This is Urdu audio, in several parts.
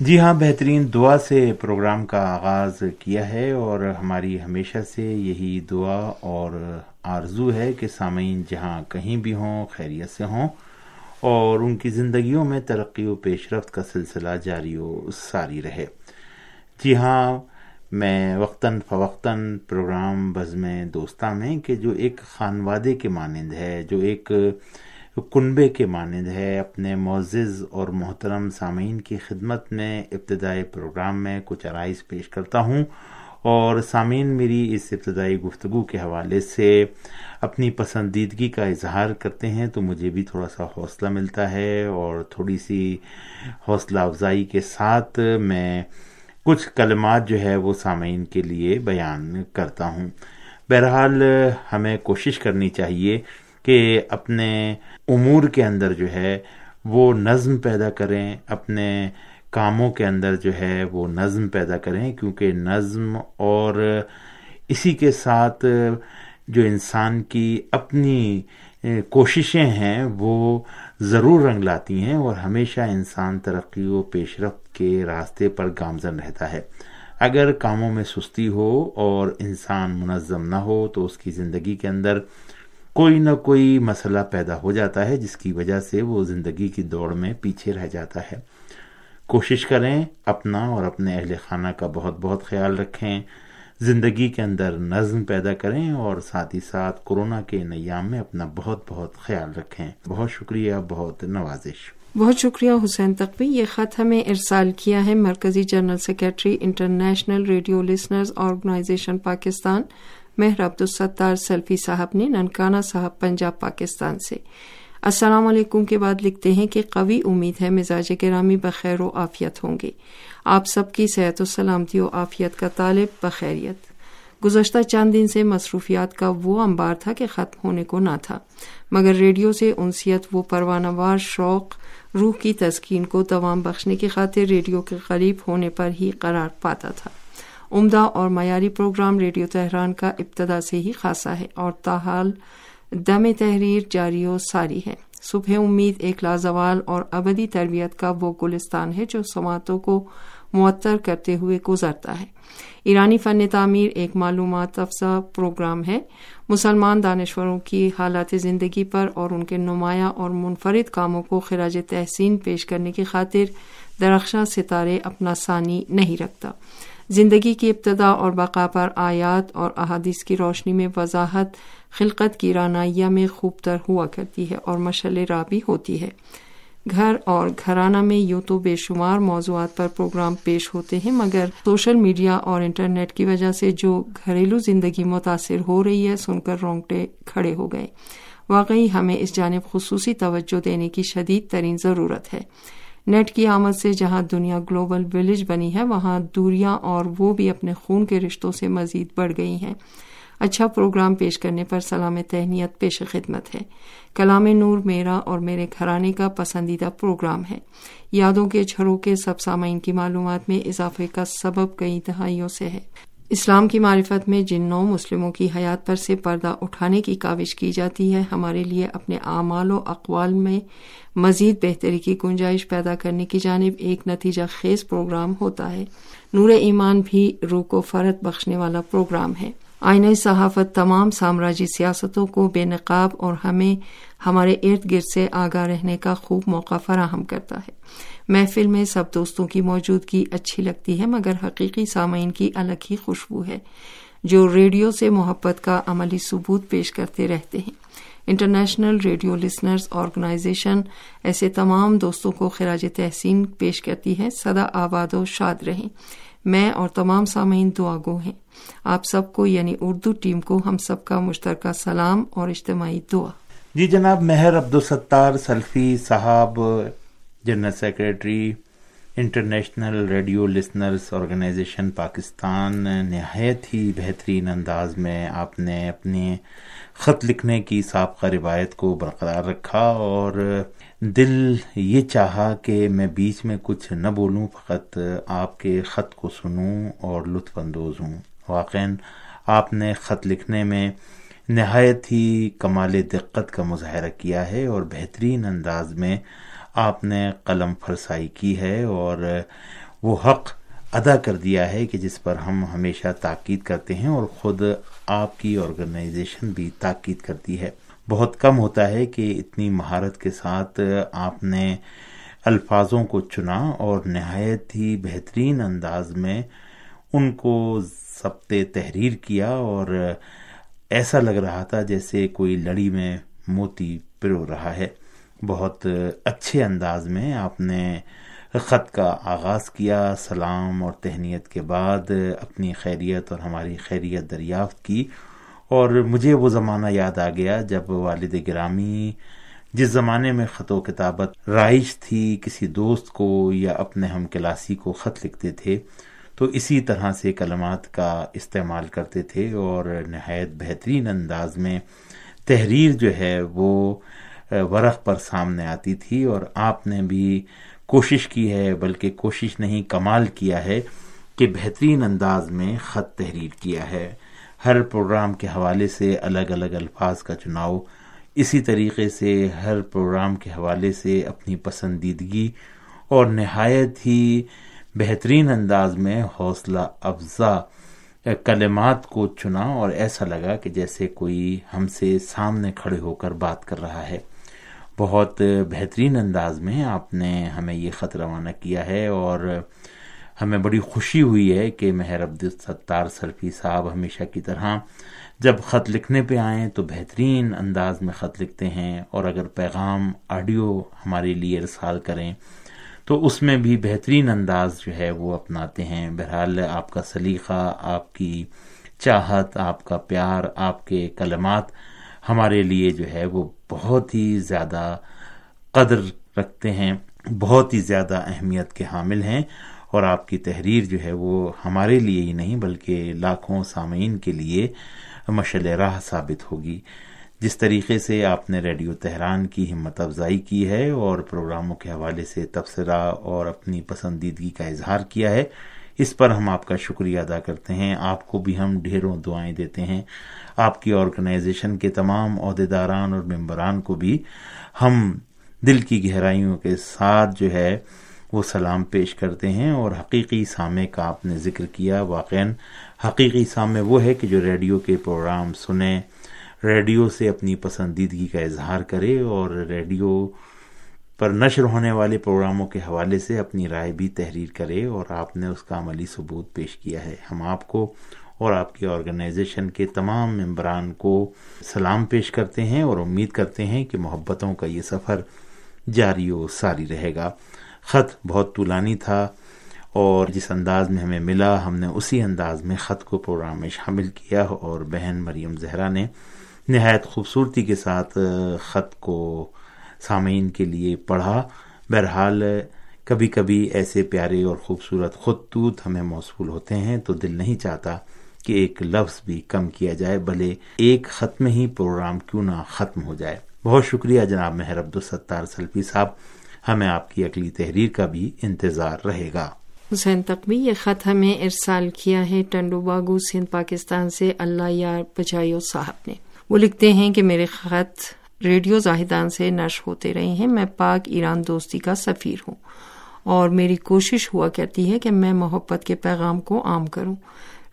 جی ہاں بہترین دعا سے پروگرام کا آغاز کیا ہے اور ہماری ہمیشہ سے یہی دعا اور آرزو ہے کہ سامعین جہاں کہیں بھی ہوں، خیریت سے ہوں اور ان کی زندگیوں میں ترقی و پیش رفت کا سلسلہ جاری و ساری رہے۔ جی ہاں میں وقتاً فوقتاً پروگرام بزم دوستہ میں کہ جو ایک خانوادے کے مانند ہے، جو ایک کنبے کے مانند ہے، اپنے معزز اور محترم سامعین کی خدمت میں ابتدائی پروگرام میں کچھ عرائض پیش کرتا ہوں۔ اور سامعین، میری اس ابتدائی گفتگو کے حوالے سے اپنی پسندیدگی کا اظہار کرتے ہیں تو مجھے بھی تھوڑا سا حوصلہ ملتا ہے۔ اور تھوڑی سی حوصلہ افزائی کے ساتھ میں کچھ کلمات جو ہے وہ سامعین کے لیے بیان کرتا ہوں۔ بہرحال، ہمیں کوشش کرنی چاہیے کہ اپنے امور کے اندر جو ہے وہ نظم پیدا کریں، اپنے کاموں کے اندر جو ہے وہ نظم پیدا کریں، کیونکہ نظم اور اسی کے ساتھ جو انسان کی اپنی کوششیں ہیں وہ ضرور رنگ لاتی ہیں اور ہمیشہ انسان ترقی و پیش رفت کے راستے پر گامزن رہتا ہے۔ اگر کاموں میں سستی ہو اور انسان منظم نہ ہو تو اس کی زندگی کے اندر کوئی نہ کوئی مسئلہ پیدا ہو جاتا ہے جس کی وجہ سے وہ زندگی کی دوڑ میں پیچھے رہ جاتا ہے۔ کوشش کریں اپنا اور اپنے اہل خانہ کا بہت بہت خیال رکھیں۔ زندگی کے اندر نظم پیدا کریں اور ساتھ ہی ساتھ کورونا کے نیام میں اپنا بہت بہت خیال رکھیں۔ بہت شکریہ، بہت نوازش۔ بہت شکریہ حسین تقوی، یہ خط ہمیں ارسال کیا ہے مرکزی general secretary international radio listeners organization Pakistan. Mehar Abdussattar Salafi صاحب نے ننکانہ صاحب پنجاب پاکستان سے۔ السلام علیکم کے بعد لکھتے ہیں کہ قوی امید ہے مزاج گرامی بخیر و آفیت ہوں گے۔ آپ سب کی صحت و سلامتی و آفیت کا طالب بخیریت۔ گزشتہ چند دن سے مصروفیات کا وہ انبار تھا کہ ختم ہونے کو نہ تھا، مگر ریڈیو سے انسیت وہ پروانہ وار شوق، روح کی تسکین کو دوام بخشنے کی خاطر ریڈیو کے قریب ہونے پر ہی قرار پاتا تھا۔ عمدہ اور معیاری پروگرام ریڈیو تہران کا ابتدا سے ہی خاصا ہے اور تاحال دم تحریر جاری و ساری ہے۔ صبح امید، ایک لازوال اور ابدی تربیت کا وہ گلستان ہے جو سماعتوں کو معطر کرتے ہوئے گزرتا ہے۔ ایرانی فن تعمیر ایک معلومات افزا پروگرام ہے۔ مسلمان دانشوروں کی حالات زندگی پر اور ان کے نمایاں اور منفرد کاموں کو خراج تحسین پیش کرنے کی خاطر درخشاں ستارے اپنا ثانی نہیں رکھتا۔ زندگی کی ابتدا اور بقا پر آیات اور احادیث کی روشنی میں وضاحت، خلقت کی رانائیہ میں خوب تر ہوا کرتی ہے اور مشل رابی ہوتی ہے۔ گھر اور گھرانہ میں یوں تو بے شمار موضوعات پر پروگرام پیش ہوتے ہیں، مگر سوشل میڈیا اور انٹرنیٹ کی وجہ سے جو گھریلو زندگی متاثر ہو رہی ہے، سن کر رونگٹے کھڑے ہو گئے۔ واقعی ہمیں اس جانب خصوصی توجہ دینے کی شدید ترین ضرورت ہے۔ نیٹ کی آمد سے جہاں دنیا گلوبل ولیج بنی ہے، وہاں دوریاں اور وہ بھی اپنے خون کے رشتوں سے مزید بڑھ گئی ہیں۔ اچھا پروگرام پیش کرنے پر سلام تہنیت پیش خدمت ہے۔ کلام نور میرا اور میرے گھرانے کا پسندیدہ پروگرام ہے۔ یادوں کے چھڑوں کے سب سامعین کی معلومات میں اضافے کا سبب کئی دہائیوں سے ہے۔ اسلام کی معرفت میں جن نو مسلموں کی حیات پر سے پردہ اٹھانے کی کاوش کی جاتی ہے، ہمارے لیے اپنے اعمال و اقوال میں مزید بہتری کی گنجائش پیدا کرنے کی جانب ایک نتیجہ خیز پروگرام ہوتا ہے۔ نور ایمان بھی روح کو فرت بخشنے والا پروگرام ہے۔ آئینہ صحافت تمام سامراجی سیاستوں کو بے نقاب اور ہمیں ہمارے ارد گرد سے آگاہ رہنے کا خوب موقع فراہم کرتا ہے۔ محفل میں سب دوستوں کی موجودگی اچھی لگتی ہے، مگر حقیقی سامعین کی الگ ہی خوشبو ہے، جو ریڈیو سے محبت کا عملی ثبوت پیش کرتے رہتے ہیں۔ انٹرنیشنل ریڈیو لسنرز آرگنائزیشن ایسے تمام دوستوں کو خراج تحسین پیش کرتی ہے۔ سدا آباد و شاد رہیں۔ میں اور تمام سامعین دعا گو ہیں۔ آپ سب کو یعنی اردو ٹیم کو، ہم سب کا مشترکہ سلام اور اجتماعی دعا۔ جی جناب، مہر عبدالستار سلفی صاحب general secretary international radio listeners organization Pakistan, نہایت ہی بہترین انداز میں آپ نے اپنے خط لکھنے کی سابقہ روایت کو برقرار رکھا اور دل یہ چاہا کہ میں بیچ میں کچھ نہ بولوں، فقط آپ کے خط کو سنوں اور لطف اندوز ہوں۔ واقع آپ نے خط لکھنے میں نہایت ہی کمال دقت کا مظاہرہ کیا ہے اور بہترین انداز میں آپ نے قلم فرسائی کی ہے اور وہ حق ادا کر دیا ہے کہ جس پر ہم ہمیشہ تاکید کرتے ہیں اور خود آپ کی آرگنائزیشن بھی تاکید کرتی ہے۔ بہت کم ہوتا ہے کہ اتنی مہارت کے ساتھ آپ نے الفاظوں کو چنا اور نہایت ہی بہترین انداز میں ان کو ضبط تحریر کیا اور ایسا لگ رہا تھا جیسے کوئی لڑی میں موتی پرو رہا ہے۔ بہت اچھے انداز میں آپ نے خط کا آغاز کیا، سلام اور تہنیت کے بعد اپنی خیریت اور ہماری خیریت دریافت کی۔ اور مجھے وہ زمانہ یاد آ گیا جب والد گرامی جس زمانے میں خط و کتابت رائش تھی، کسی دوست کو یا اپنے ہم کلاسی کو خط لکھتے تھے، تو اسی طرح سے کلمات کا استعمال کرتے تھے۔ اور نہایت بہترین انداز میں تحریر جو ہے وہ ورق پر سامنے آتی تھی اور آپ نے بھی کوشش کی ہے، بلکہ کوشش نہیں، کمال کیا ہے کہ بہترین انداز میں خط تحریر کیا ہے۔ ہر پروگرام کے حوالے سے الگ الگ الفاظ کا چناؤ، اسی طریقے سے ہر پروگرام کے حوالے سے اپنی پسندیدگی اور نہایت ہی بہترین انداز میں حوصلہ افزا کلمات کو چنا اور ایسا لگا کہ جیسے کوئی ہم سے سامنے کھڑے ہو کر بات کر رہا ہے۔ بہت بہترین انداز میں آپ نے ہمیں یہ خط روانہ کیا ہے اور ہمیں بڑی خوشی ہوئی ہے کہ مہر عبد الستار سرفی صاحب ہمیشہ کی طرح جب خط لکھنے پہ آئیں تو بہترین انداز میں خط لکھتے ہیں اور اگر پیغام آڈیو ہمارے لیے ارسال کریں تو اس میں بھی بہترین انداز جو ہے وہ اپناتے ہیں۔ بہرحال آپ کا سلیقہ، آپ کی چاہت، آپ کا پیار، آپ کے کلمات ہمارے لیے جو ہے وہ بہت ہی زیادہ قدر رکھتے ہیں، بہت ہی زیادہ اہمیت کے حامل ہیں اور آپ کی تحریر جو ہے وہ ہمارے لیے ہی نہیں بلکہ لاکھوں سامعین کے لیے مشل راہ ثابت ہوگی۔ جس طریقے سے آپ نے ریڈیو تہران کی ہمت افزائی کی ہے اور پروگراموں کے حوالے سے تبصرہ اور اپنی پسندیدگی کا اظہار کیا ہے اس پر ہم آپ کا شکریہ ادا کرتے ہیں۔ آپ کو بھی ہم ڈھیروں دعائیں دیتے ہیں۔ آپ کی آرگنائزیشن کے تمام عہدیداران اور ممبران کو بھی ہم دل کی گہرائیوں کے ساتھ جو ہے وہ سلام پیش کرتے ہیں اور حقیقی سامے کا آپ نے ذکر کیا۔ واقع حقیقی سامے وہ ہے کہ جو ریڈیو کے پروگرام سنیں، ریڈیو سے اپنی پسندیدگی کا اظہار کرے اور ریڈیو پر نشر ہونے والے پروگراموں کے حوالے سے اپنی رائے بھی تحریر کرے اور آپ نے اس کا عملی ثبوت پیش کیا ہے۔ ہم آپ کو اور آپ کی آرگنائزیشن کے تمام ممبران کو سلام پیش کرتے ہیں اور امید کرتے ہیں کہ محبتوں کا یہ سفر جاری و ساری رہے گا۔ خط بہت طولانی تھا اور جس انداز میں ہمیں ملا، ہم نے اسی انداز میں خط کو پروگرام میں شامل کیا اور بہن مریم زہرا نے نہایت خوبصورتی کے ساتھ خط کو سامعین کے لیے پڑھا۔ بہرحال کبھی کبھی ایسے پیارے اور خوبصورت خطوط ہمیں موصول ہوتے ہیں تو دل نہیں چاہتا کہ ایک لفظ بھی کم کیا جائے بھلے ایک ختم ہی پروگرام کیوں نہ ختم ہو جائے۔ بہت شکریہ جناب مہر عبد الستار سلفی صاحب۔ ہمیں آپ کی اگلی تحریر کا بھی انتظار رہے گا۔ حسین تقوی، یہ خط ہمیں ارسال کیا ہے ٹنڈو باگو سندھ، پاکستان سے اللہ یار بچائیو صاحب نے۔ وہ لکھتے ہیں کہ میرے خط ریڈیو زاہدان سے نشر ہوتے رہے ہیں۔ میں پاک ایران دوستی کا سفیر ہوں اور میری کوشش ہوا کرتی ہے کہ میں محبت کے پیغام کو عام کروں۔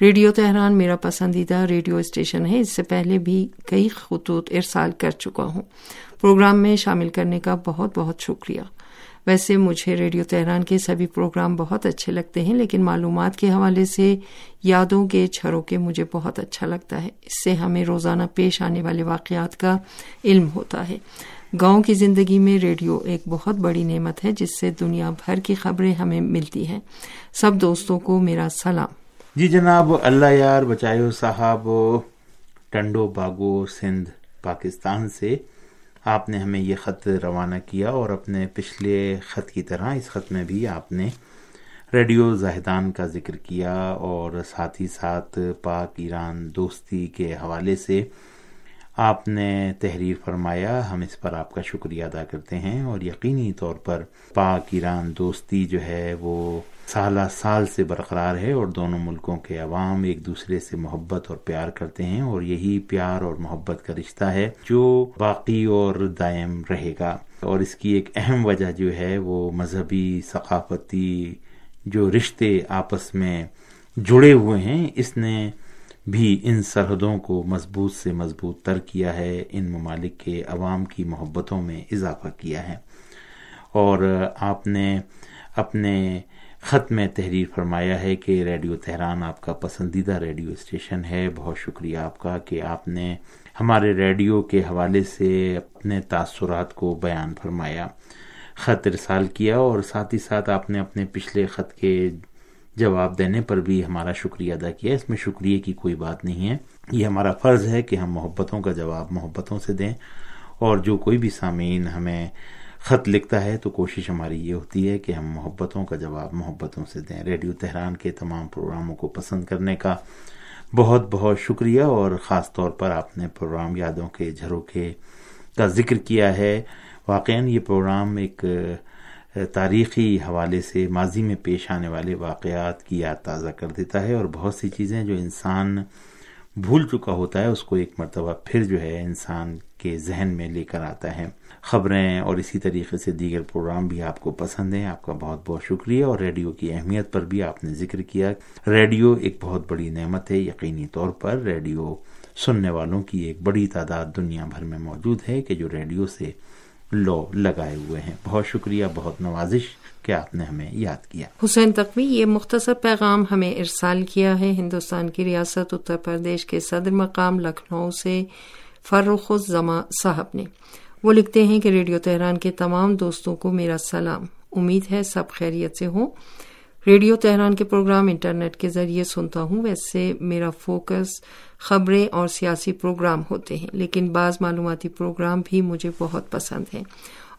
ریڈیو تہران میرا پسندیدہ ریڈیو اسٹیشن ہے۔ اس سے پہلے بھی کئی خطوط ارسال کر چکا ہوں۔ پروگرام میں شامل کرنے کا بہت بہت شکریہ۔ ویسے مجھے ریڈیو تہران کے سبھی پروگرام بہت اچھے لگتے ہیں، لیکن معلومات کے حوالے سے یادوں کے چھروں کے مجھے بہت اچھا لگتا ہے۔ اس سے ہمیں روزانہ پیش آنے والے واقعات کا علم ہوتا ہے۔ گاؤں کی زندگی میں ریڈیو ایک بہت بڑی نعمت ہے، جس سے دنیا بھر کی خبریں ہمیں ملتی ہیں۔ سب دوستوں کو میرا سلام۔ جی جناب، اللہ یار، بچائیو صاحب، ٹنڈو باگو سندھ، پاکستان سے۔ آپ نے ہمیں یہ خط روانہ کیا اور اپنے پچھلے خط کی طرح اس خط میں بھی آپ نے ریڈیو زاہدان کا ذکر کیا اور ساتھ ہی ساتھ پاک ایران دوستی کے حوالے سے آپ نے تحریر فرمایا، ہم اس پر آپ کا شکریہ ادا کرتے ہیں اور یقینی طور پر پاک ایران دوستی جو ہے وہ سالہ سال سے برقرار ہے اور دونوں ملکوں کے عوام ایک دوسرے سے محبت اور پیار کرتے ہیں اور یہی پیار اور محبت کا رشتہ ہے جو باقی اور دائم رہے گا۔ اور اس کی ایک اہم وجہ جو ہے وہ مذہبی ثقافتی جو رشتے آپس میں جڑے ہوئے ہیں، اس نے بھی ان سرحدوں کو مضبوط سے مضبوط تر کیا ہے، ان ممالک کے عوام کی محبتوں میں اضافہ کیا ہے۔ اور آپ نے اپنے خط میں تحریر فرمایا ہے کہ ریڈیو تہران آپ کا پسندیدہ ریڈیو اسٹیشن ہے۔ بہت شکریہ آپ کا کہ آپ نے ہمارے ریڈیو کے حوالے سے اپنے تاثرات کو بیان فرمایا، خط ارسال کیا اور ساتھ ہی ساتھ آپ نے اپنے پچھلے خط کے جواب دینے پر بھی ہمارا شکریہ ادا کیا۔ اس میں شکریہ کی کوئی بات نہیں ہے۔ یہ ہمارا فرض ہے کہ ہم محبتوں کا جواب محبتوں سے دیں۔ اور جو کوئی بھی سامعین ہمیں خط لکھتا ہے تو کوشش ہماری یہ ہوتی ہے کہ ہم محبتوں کا جواب محبتوں سے دیں۔ ریڈیو تہران کے تمام پروگراموں کو پسند کرنے کا بہت بہت شکریہ۔ اور خاص طور پر آپ نے پروگرام یادوں کے جھروکے کا ذکر کیا ہے۔ واقع یہ پروگرام ایک تاریخی حوالے سے ماضی میں پیش آنے والے واقعات کی یاد تازہ کر دیتا ہے اور بہت سی چیزیں جو انسان بھول چکا ہوتا ہے، اس کو ایک مرتبہ پھر جو ہے انسان کے ذہن میں لے کر آتا ہے۔ خبریں اور اسی طریقے سے دیگر پروگرام بھی آپ کو پسند ہیں۔ آپ کا بہت بہت شکریہ اور ریڈیو کی اہمیت پر بھی آپ نے ذکر کیا۔ ریڈیو ایک بہت بڑی نعمت ہے۔ یقینی طور پر ریڈیو سننے والوں کی ایک بڑی تعداد دنیا بھر میں موجود ہے کہ جو ریڈیو سے لو لگائے ہوئے ہیں۔ بہت شکریہ، بہت نوازش کہ آپ نے ہمیں یاد کیا۔ حسین تقوی، یہ مختصر پیغام ہمیں ارسال کیا ہے۔ ہندوستان کی ریاست اتر پردیش کے صدر مقام لکھنؤ سے فروخ الزما صاحب نے۔ وہ لکھتے ہیں کہ ریڈیو تہران کے تمام دوستوں کو میرا سلام۔ امید ہے سب خیریت سے ہوں۔ ریڈیو تہران کے پروگرام انٹرنیٹ کے ذریعے سنتا ہوں۔ ویسے میرا فوکس خبریں اور سیاسی پروگرام ہوتے ہیں، لیکن بعض معلوماتی پروگرام بھی مجھے بہت پسند ہیں۔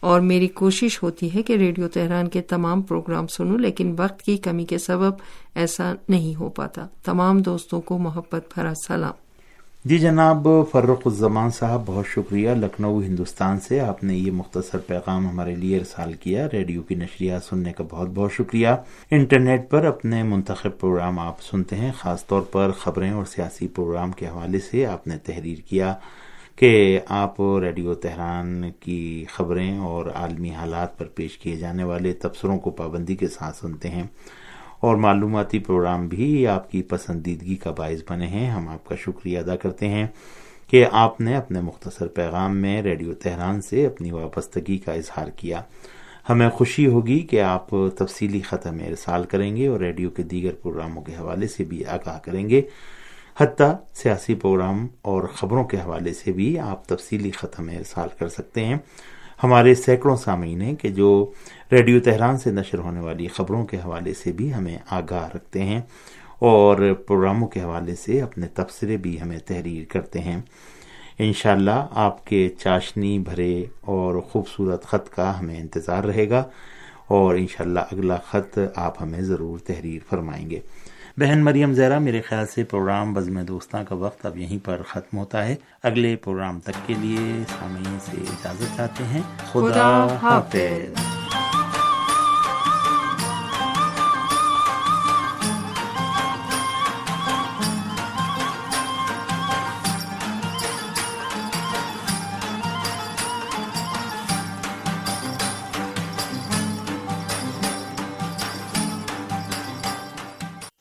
اور میری کوشش ہوتی ہے کہ ریڈیو تہران کے تمام پروگرام سنوں، لیکن وقت کی کمی کے سبب ایسا نہیں ہو پاتا۔ تمام دوستوں کو محبت بھرا سلام۔ جی جناب فرق الزمان صاحب، بہت شکریہ۔ لکھنؤ، ہندوستان سے آپ نے یہ مختصر پیغام ہمارے لیے ارسال کیا۔ ریڈیو کی نشریات سننے کا بہت بہت شکریہ۔ انٹرنیٹ پر اپنے منتخب پروگرام آپ سنتے ہیں، خاص طور پر خبریں اور سیاسی پروگرام کے حوالے سے آپ نے تحریر کیا کہ آپ ریڈیو تہران کی خبریں اور عالمی حالات پر پیش کیے جانے والے تبصروں کو پابندی کے ساتھ سنتے ہیں۔ اور معلوماتی پروگرام بھی آپ کی پسندیدگی کا باعث بنے ہیں۔ ہم آپ کا شکریہ ادا کرتے ہیں کہ آپ نے اپنے مختصر پیغام میں ریڈیو تہران سے اپنی وابستگی کا اظہار کیا۔ ہمیں خوشی ہوگی کہ آپ تفصیلی خط میں ارسال کریں گے اور ریڈیو کے دیگر پروگراموں کے حوالے سے بھی آگاہ کریں گے۔ حتیٰ سیاسی پروگرام اور خبروں کے حوالے سے بھی آپ تفصیلی خط ہمیں ارسال کر سکتے ہیں۔ ہمارے سینکڑوں سامعین ہیں کہ جو ریڈیو تہران سے نشر ہونے والی خبروں کے حوالے سے بھی ہمیں آگاہ رکھتے ہیں اور پروگراموں کے حوالے سے اپنے تبصرے بھی ہمیں تحریر کرتے ہیں۔ انشاءاللہ اللہ آپ کے چاشنی بھرے اور خوبصورت خط کا ہمیں انتظار رہے گا اور انشاءاللہ اگلا خط آپ ہمیں ضرور تحریر فرمائیں گے۔ بہن مریم زیرا میرے خیال سے پروگرام بزم دوستاں کا وقت اب یہیں پر ختم ہوتا ہے۔ اگلے پروگرام تک کے لیے سامعین سے اجازت چاہتے ہیں۔ خدا حافظ۔